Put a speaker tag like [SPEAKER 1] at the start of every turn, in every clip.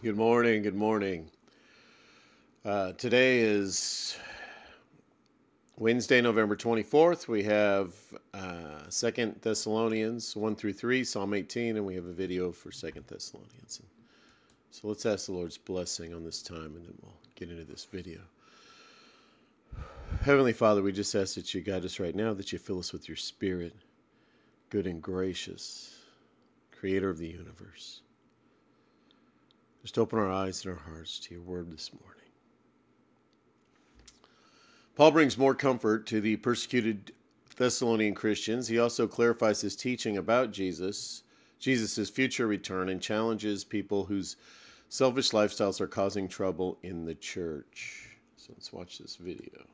[SPEAKER 1] Good morning. Good morning. Uh, today is Wednesday, November 24th. We have uh, Second Thessalonians 1 through 3, Psalm 18, and we have a video for Second Thessalonians. So let's ask the Lord's blessing on this time, and then we'll get into this video. Heavenly Father, we just ask that you guide us right now, that you fill us with your Spirit, good and gracious, Creator of the universe. Just open our eyes and our hearts to your word this morning. Paul brings more comfort to the persecuted Thessalonian Christians. He also clarifies his teaching about Jesus, Jesus' future return, and challenges people whose selfish lifestyles are causing trouble in the church. So let's watch this video.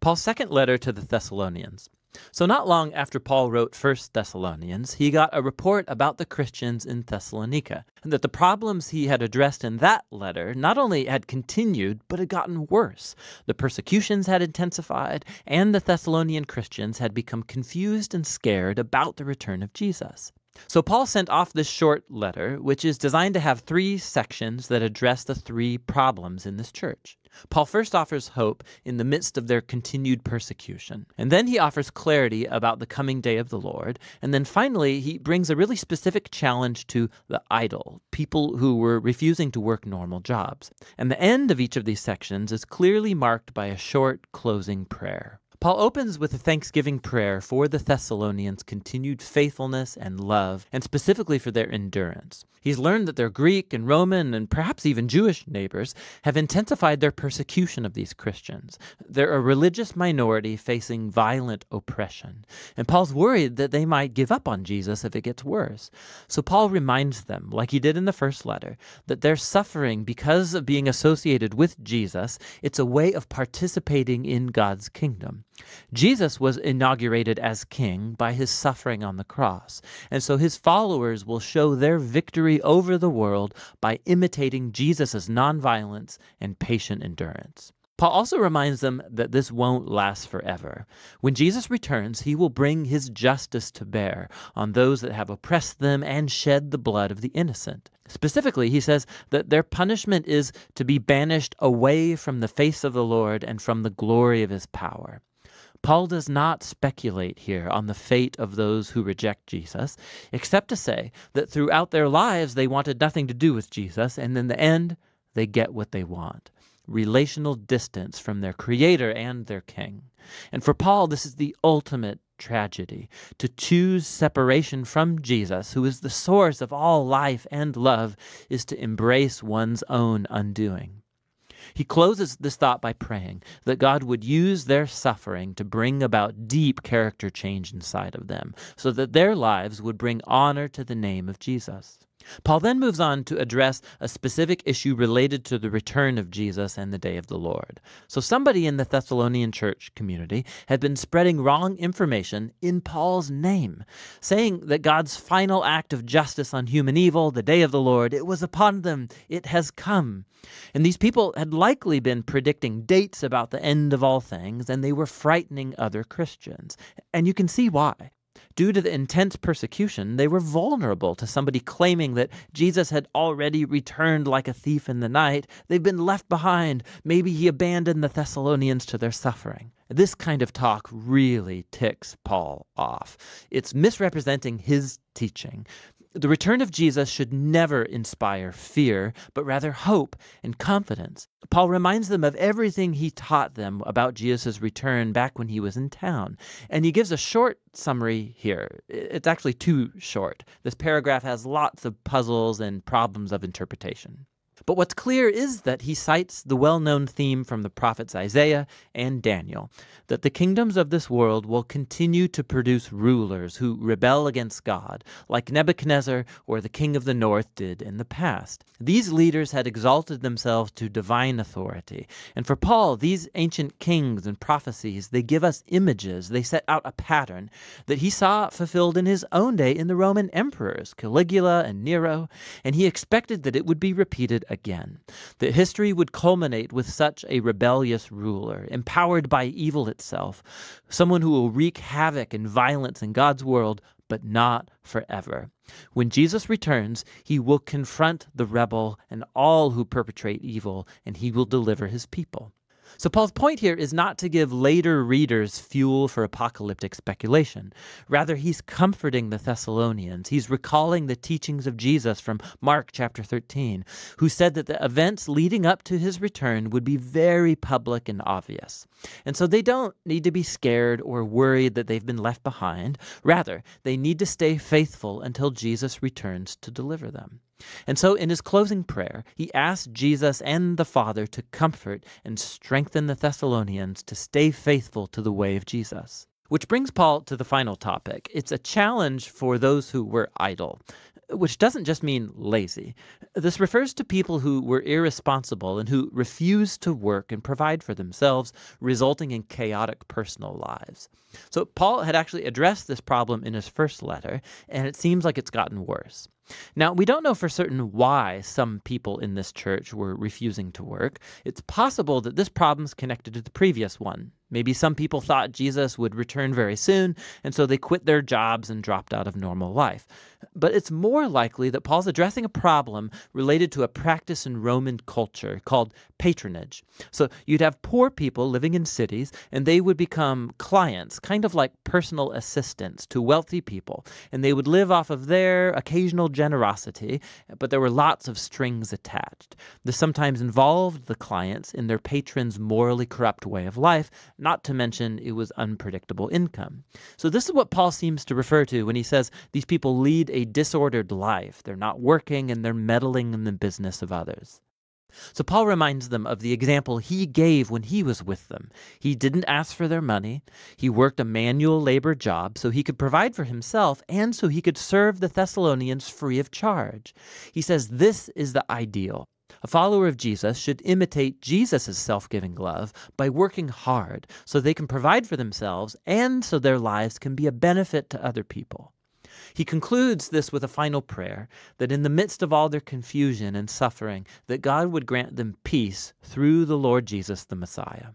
[SPEAKER 2] Paul's second letter to the Thessalonians. So, not long after Paul wrote 1 Thessalonians, he got a report about the Christians in Thessalonica, and that the problems he had addressed in that letter not only had continued, but had gotten worse. The persecutions had intensified, and the Thessalonian Christians had become confused and scared about the return of Jesus. So Paul sent off this short letter, which is designed to have three sections that address the three problems in this church. Paul first offers hope in the midst of their continued persecution, and then he offers clarity about the coming day of the Lord, and then finally he brings a really specific challenge to the idle, people who were refusing to work normal jobs. And the end of each of these sections is clearly marked by a short closing prayer. Paul opens with a thanksgiving prayer for the Thessalonians' continued faithfulness and love, and specifically for their endurance. He's learned that their Greek and Roman and perhaps even Jewish neighbors have intensified their persecution of these Christians. They're a religious minority facing violent oppression, and Paul's worried that they might give up on Jesus if it gets worse. So Paul reminds them, like he did in the first letter, that their suffering because of being associated with Jesus, it's a way of participating in God's kingdom. Jesus was inaugurated as king by his suffering on the cross, and so his followers will show their victory over the world by imitating Jesus' nonviolence and patient endurance. Paul also reminds them that this won't last forever. When Jesus returns, he will bring his justice to bear on those that have oppressed them and shed the blood of the innocent. Specifically, he says that their punishment is to be banished away from the face of the Lord and from the glory of his power. Paul does not speculate here on the fate of those who reject Jesus, except to say that throughout their lives they wanted nothing to do with Jesus, and in the end, they get what they want relational distance from their Creator and their King. And for Paul, this is the ultimate tragedy. To choose separation from Jesus, who is the source of all life and love, is to embrace one's own undoing. He closes this thought by praying that God would use their suffering to bring about deep character change inside of them, so that their lives would bring honor to the name of Jesus. Paul then moves on to address a specific issue related to the return of Jesus and the day of the Lord. So, somebody in the Thessalonian church community had been spreading wrong information in Paul's name, saying that God's final act of justice on human evil, the day of the Lord, it was upon them, it has come. And these people had likely been predicting dates about the end of all things, and they were frightening other Christians. And you can see why. Due to the intense persecution, they were vulnerable to somebody claiming that Jesus had already returned like a thief in the night. They've been left behind. Maybe he abandoned the Thessalonians to their suffering. This kind of talk really ticks Paul off. It's misrepresenting his teaching the return of Jesus should never inspire fear, but rather hope and confidence. Paul reminds them of everything he taught them about Jesus' return back when he was in town. And he gives a short summary here. It's actually too short. This paragraph has lots of puzzles and problems of interpretation. But what's clear is that he cites the well known theme from the prophets Isaiah and Daniel that the kingdoms of this world will continue to produce rulers who rebel against God, like Nebuchadnezzar or the king of the north did in the past. These leaders had exalted themselves to divine authority. And for Paul, these ancient kings and prophecies, they give us images, they set out a pattern that he saw fulfilled in his own day in the Roman emperors, Caligula and Nero, and he expected that it would be repeated. Again, that history would culminate with such a rebellious ruler, empowered by evil itself, someone who will wreak havoc and violence in God's world, but not forever. When Jesus returns, he will confront the rebel and all who perpetrate evil, and he will deliver his people. So, Paul's point here is not to give later readers fuel for apocalyptic speculation. Rather, he's comforting the Thessalonians. He's recalling the teachings of Jesus from Mark chapter 13, who said that the events leading up to his return would be very public and obvious. And so they don't need to be scared or worried that they've been left behind. Rather, they need to stay faithful until Jesus returns to deliver them. And so, in his closing prayer, he asked Jesus and the Father to comfort and strengthen the Thessalonians to stay faithful to the way of Jesus. Which brings Paul to the final topic. It's a challenge for those who were idle, which doesn't just mean lazy. This refers to people who were irresponsible and who refused to work and provide for themselves, resulting in chaotic personal lives. So, Paul had actually addressed this problem in his first letter, and it seems like it's gotten worse. Now, we don't know for certain why some people in this church were refusing to work. It's possible that this problem's connected to the previous one. Maybe some people thought Jesus would return very soon, and so they quit their jobs and dropped out of normal life. But it's more likely that Paul's addressing a problem related to a practice in Roman culture called patronage. So you'd have poor people living in cities, and they would become clients, kind of like personal assistants to wealthy people, and they would live off of their occasional generosity, but there were lots of strings attached. This sometimes involved the clients in their patron's morally corrupt way of life, not to mention it was unpredictable income. So this is what Paul seems to refer to when he says these people lead a disordered life. They're not working and they're meddling in the business of others. So Paul reminds them of the example he gave when he was with them. He didn't ask for their money. He worked a manual labor job so he could provide for himself and so he could serve the Thessalonians free of charge. He says this is the ideal. A follower of Jesus should imitate Jesus' self giving love by working hard so they can provide for themselves and so their lives can be a benefit to other people. He concludes this with a final prayer that in the midst of all their confusion and suffering, that God would grant them peace through the Lord Jesus the Messiah.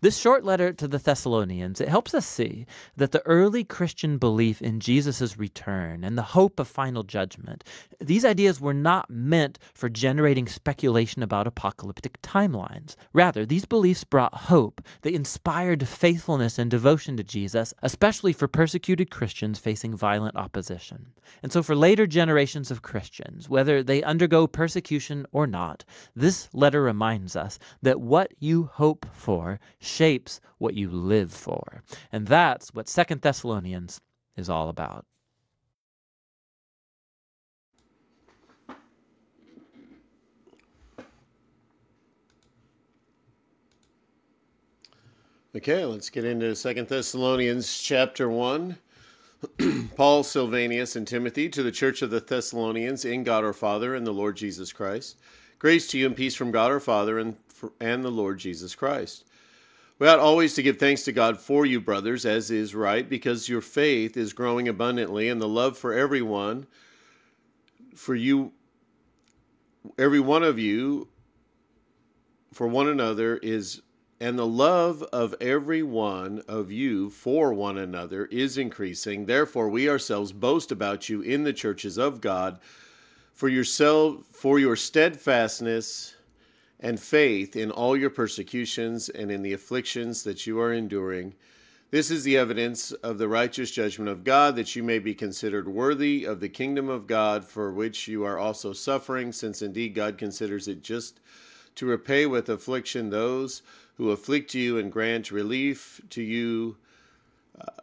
[SPEAKER 2] This short letter to the Thessalonians, it helps us see that the early Christian belief in Jesus' return and the hope of final judgment, these ideas were not meant for generating speculation about apocalyptic timelines. Rather, these beliefs brought hope. They inspired faithfulness and devotion to Jesus, especially for persecuted Christians facing violent opposition. And so for later generations of Christians, whether they undergo persecution or not, this letter reminds us that what you hope for shapes what you live for. And that's what Second Thessalonians is all about.
[SPEAKER 1] Okay, let's get into Second Thessalonians chapter 1. Paul, Silvanus, and Timothy to the church of the Thessalonians in God our Father and the Lord Jesus Christ. Grace to you and peace from God our Father and, and the Lord Jesus Christ. We ought always to give thanks to God for you, brothers, as is right, because your faith is growing abundantly, and the love for everyone, for you, every one of you, for one another is, and the love of every one of you for one another is increasing. Therefore, we ourselves boast about you in the churches of God for yourself, for your steadfastness and faith in all your persecutions and in the afflictions that you are enduring. This is the evidence of the righteous judgment of God, that you may be considered worthy of the kingdom of God, for which you are also suffering, since indeed God considers it just to repay with affliction those who afflict you and grant relief to you uh,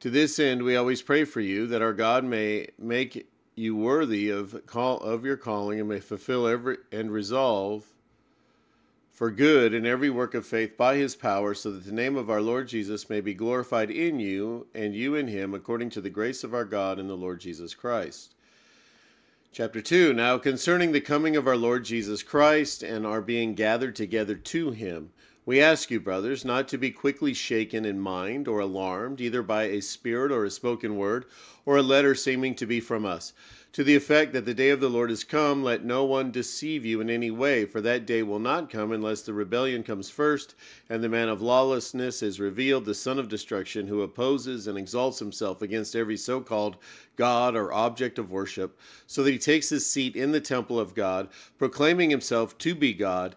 [SPEAKER 1] To this end, we always pray for you that our God may make you worthy of call of your calling and may fulfill every and resolve for good in every work of faith by his power, so that the name of our Lord Jesus may be glorified in you and you in him, according to the grace of our God and the Lord Jesus Christ. Chapter 2 Now concerning the coming of our Lord Jesus Christ and our being gathered together to him, we ask you, brothers, not to be quickly shaken in mind or alarmed, either by a spirit or a spoken word, or a letter seeming to be from us to the effect that the day of the Lord is come, let no one deceive you in any way, for that day will not come unless the rebellion comes first, and the man of lawlessness is revealed, the son of destruction, who opposes and exalts himself against every so called God or object of worship, so that he takes his seat in the temple of God, proclaiming himself to be God.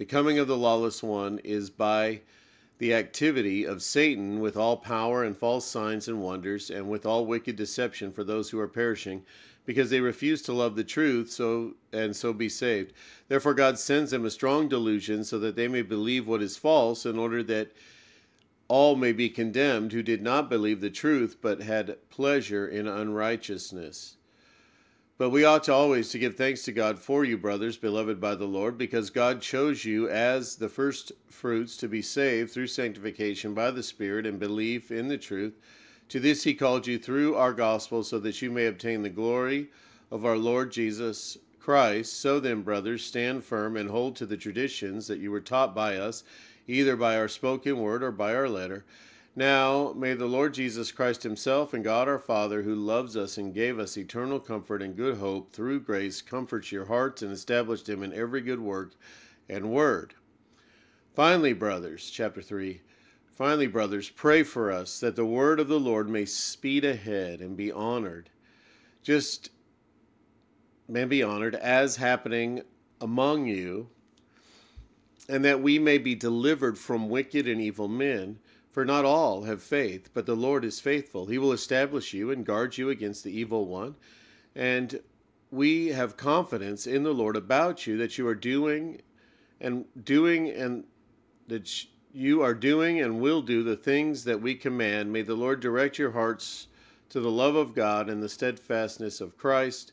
[SPEAKER 1] the coming of the lawless one is by the activity of Satan with all power and false signs and wonders, and with all wicked deception for those who are perishing, because they refuse to love the truth, so and so be saved. Therefore God sends them a strong delusion, so that they may believe what is false, in order that all may be condemned who did not believe the truth, but had pleasure in unrighteousness. But we ought to always to give thanks to God for you, brothers, beloved by the Lord, because God chose you as the first fruits to be saved through sanctification by the Spirit and belief in the truth. To this he called you through our gospel, so that you may obtain the glory of our Lord Jesus Christ. So then, brothers, stand firm and hold to the traditions that you were taught by us, either by our spoken word or by our letter now, may the Lord Jesus Christ Himself and God our Father, who loves us and gave us eternal comfort and good hope through grace, comfort your hearts and establish them in every good work and word. Finally, brothers, chapter 3. Finally, brothers, pray for us that the word of the Lord may speed ahead and be honored. Just may be honored as happening among you, and that we may be delivered from wicked and evil men for not all have faith, but the Lord is faithful. He will establish you and guard you against the evil one. And we have confidence in the Lord about you that you are doing and doing and that you are doing and will do the things that we command. May the Lord direct your hearts to the love of God and the steadfastness of Christ.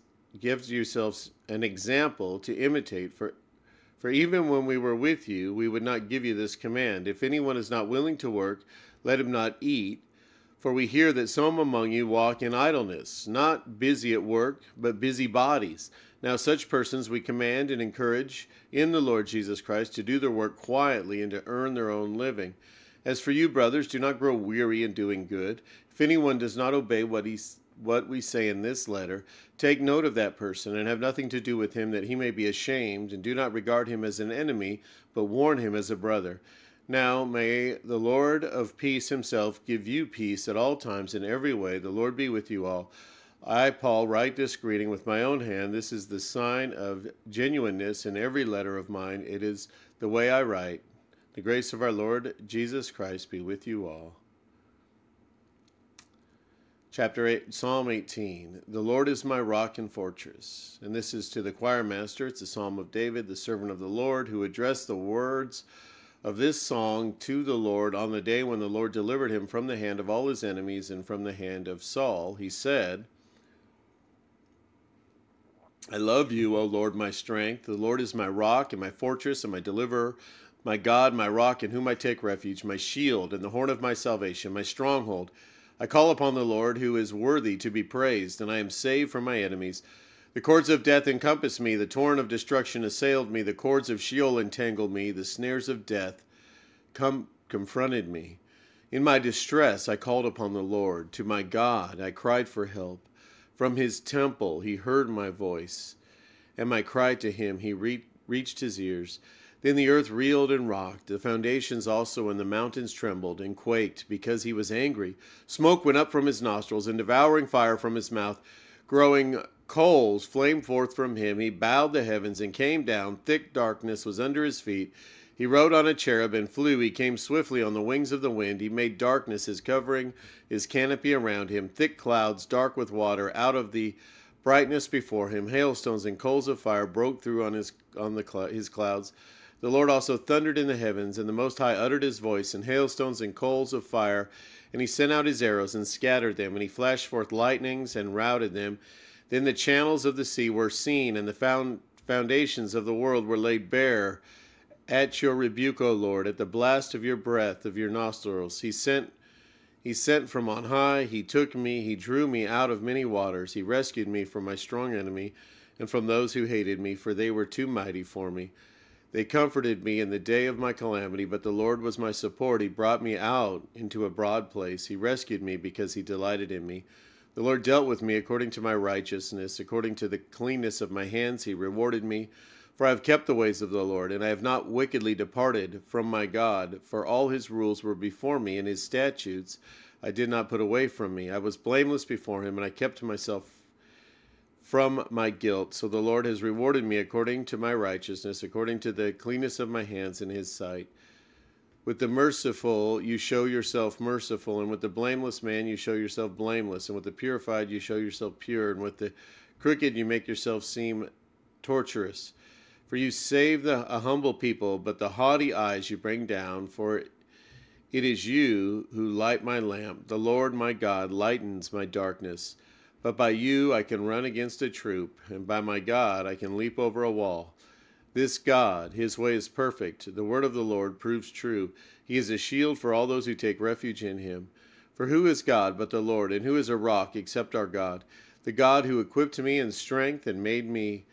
[SPEAKER 1] gives yourselves an example to imitate for for even when we were with you we would not give you this command. If anyone is not willing to work let him not eat for we hear that some among you walk in idleness not busy at work but busy bodies. Now such persons we command and encourage in the Lord Jesus Christ to do their work quietly and to earn their own living. As for you brothers do not grow weary in doing good. If anyone does not obey what he what we say in this letter, take note of that person and have nothing to do with him that he may be ashamed, and do not regard him as an enemy, but warn him as a brother. Now may the Lord of peace himself give you peace at all times in every way. The Lord be with you all. I, Paul, write this greeting with my own hand. This is the sign of genuineness in every letter of mine. It is the way I write. The grace of our Lord Jesus Christ be with you all. Chapter 8, Psalm 18. The Lord is my rock and fortress. And this is to the choir master. It's a psalm of David, the servant of the Lord, who addressed the words of this song to the Lord on the day when the Lord delivered him from the hand of all his enemies and from the hand of Saul. He said, I love you, O Lord, my strength. The Lord is my rock and my fortress and my deliverer, my God, my rock in whom I take refuge, my shield and the horn of my salvation, my stronghold I call upon the Lord, who is worthy to be praised, and I am saved from my enemies. The cords of death encompassed me, the torrent of destruction assailed me, the cords of Sheol entangled me, the snares of death com- confronted me. In my distress, I called upon the Lord. To my God, I cried for help. From his temple, he heard my voice. and my cry to him he re- reached his ears. Then the earth reeled and rocked. The foundations also and the mountains trembled and quaked because he was angry. Smoke went up from his nostrils and devouring fire from his mouth. Growing coals flamed forth from him. He bowed the heavens and came down. Thick darkness was under his feet. He rode on a cherub and flew. He came swiftly on the wings of the wind. He made darkness his covering, his canopy around him, thick clouds, dark with water, out of the brightness before him. Hailstones and coals of fire broke through on his on the cl- his clouds. The Lord also thundered in the heavens, and the Most High uttered his voice, and hailstones and coals of fire. And he sent out his arrows and scattered them, and he flashed forth lightnings and routed them. Then the channels of the sea were seen, and the found foundations of the world were laid bare. At your rebuke, O Lord, at the blast of your breath of your nostrils, he sent he sent from on high, he took me, he drew me out of many waters, he rescued me from my strong enemy and from those who hated me, for they were too mighty for me. They comforted me in the day of my calamity, but the Lord was my support. He brought me out into a broad place. He rescued me because he delighted in me. The Lord dealt with me according to my righteousness, according to the cleanness of my hands, he rewarded me. For I have kept the ways of the Lord, and I have not wickedly departed from my God. For all his rules were before me, and his statutes I did not put away from me. I was blameless before him, and I kept myself from my guilt. So the Lord has rewarded me according to my righteousness, according to the cleanness of my hands in his sight. With the merciful, you show yourself merciful, and with the blameless man, you show yourself blameless, and with the purified, you show yourself pure, and with the crooked, you make yourself seem torturous. For you save the, a humble people, but the haughty eyes you bring down. For it is you who light my lamp. The Lord my God lightens my darkness. But by you I can run against a troop, and by my God I can leap over a wall. This God, his way is perfect. The word of the Lord proves true. He is a shield for all those who take refuge in him. For who is God but the Lord, and who is a rock except our God? The God who equipped me in strength and made me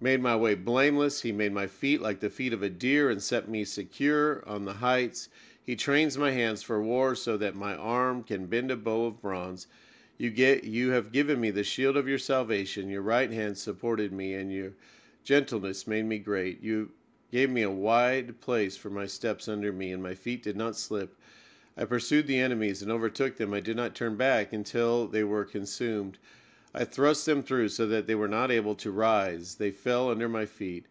[SPEAKER 1] made my way blameless. He made my feet like the feet of a deer and set me secure on the heights. He trains my hands for war so that my arm can bend a bow of bronze. You get you have given me the shield of your salvation. Your right hand supported me and your gentleness made me great. You gave me a wide place for my steps under me and my feet did not slip. I pursued the enemies and overtook them. I did not turn back until they were consumed. I thrust them through so that they were not able to rise. They fell under my feet.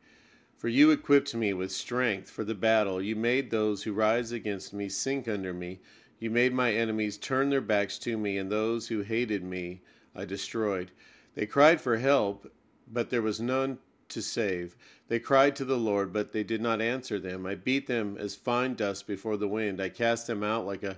[SPEAKER 1] For you equipped me with strength for the battle. You made those who rise against me sink under me. You made my enemies turn their backs to me, and those who hated me I destroyed. They cried for help, but there was none to save. They cried to the Lord, but they did not answer them. I beat them as fine dust before the wind. I cast them out like a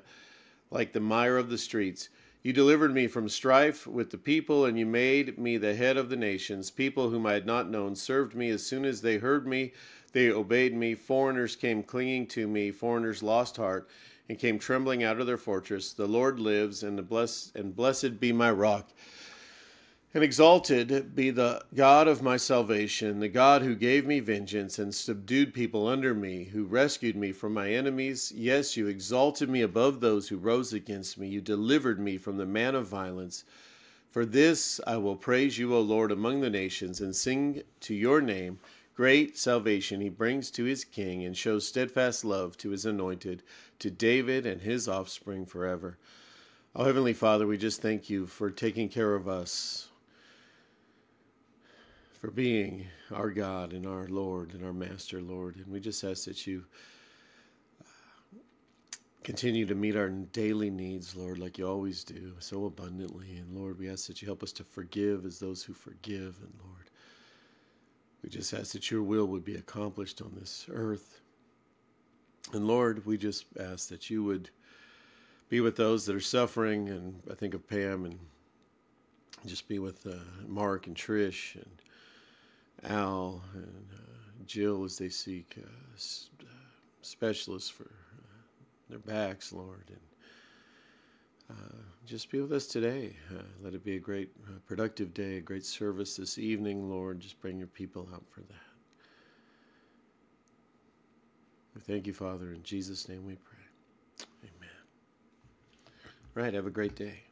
[SPEAKER 1] like the mire of the streets. You delivered me from strife with the people, and you made me the head of the nations. People whom I had not known served me as soon as they heard me. They obeyed me. Foreigners came clinging to me. Foreigners lost heart and came trembling out of their fortress. The Lord lives, and the bless and blessed be my rock. And exalted be the God of my salvation, the God who gave me vengeance and subdued people under me, who rescued me from my enemies. Yes, you exalted me above those who rose against me. You delivered me from the man of violence. For this I will praise you, O Lord, among the nations, and sing to your name. Great salvation he brings to his king, and shows steadfast love to his anointed, to David and his offspring forever. Oh, Heavenly Father, we just thank you for taking care of us for being our God and our Lord and our Master, Lord. And we just ask that you uh, continue to meet our daily needs, Lord, like you always do, so abundantly. And Lord, we ask that you help us to forgive as those who forgive. And Lord, we just ask that your will would be accomplished on this earth. And Lord, we just ask that you would be with those that are suffering. And I think of Pam and just be with uh, Mark and Trish and Al and uh, Jill as they seek uh, s- uh, specialists for uh, their backs, Lord. And uh, just be with us today. Uh, let it be a great, uh, productive day, a great service this evening, Lord. Just bring your people out for that. We thank you, Father. In Jesus' name we pray. Amen. All right. Have a great day.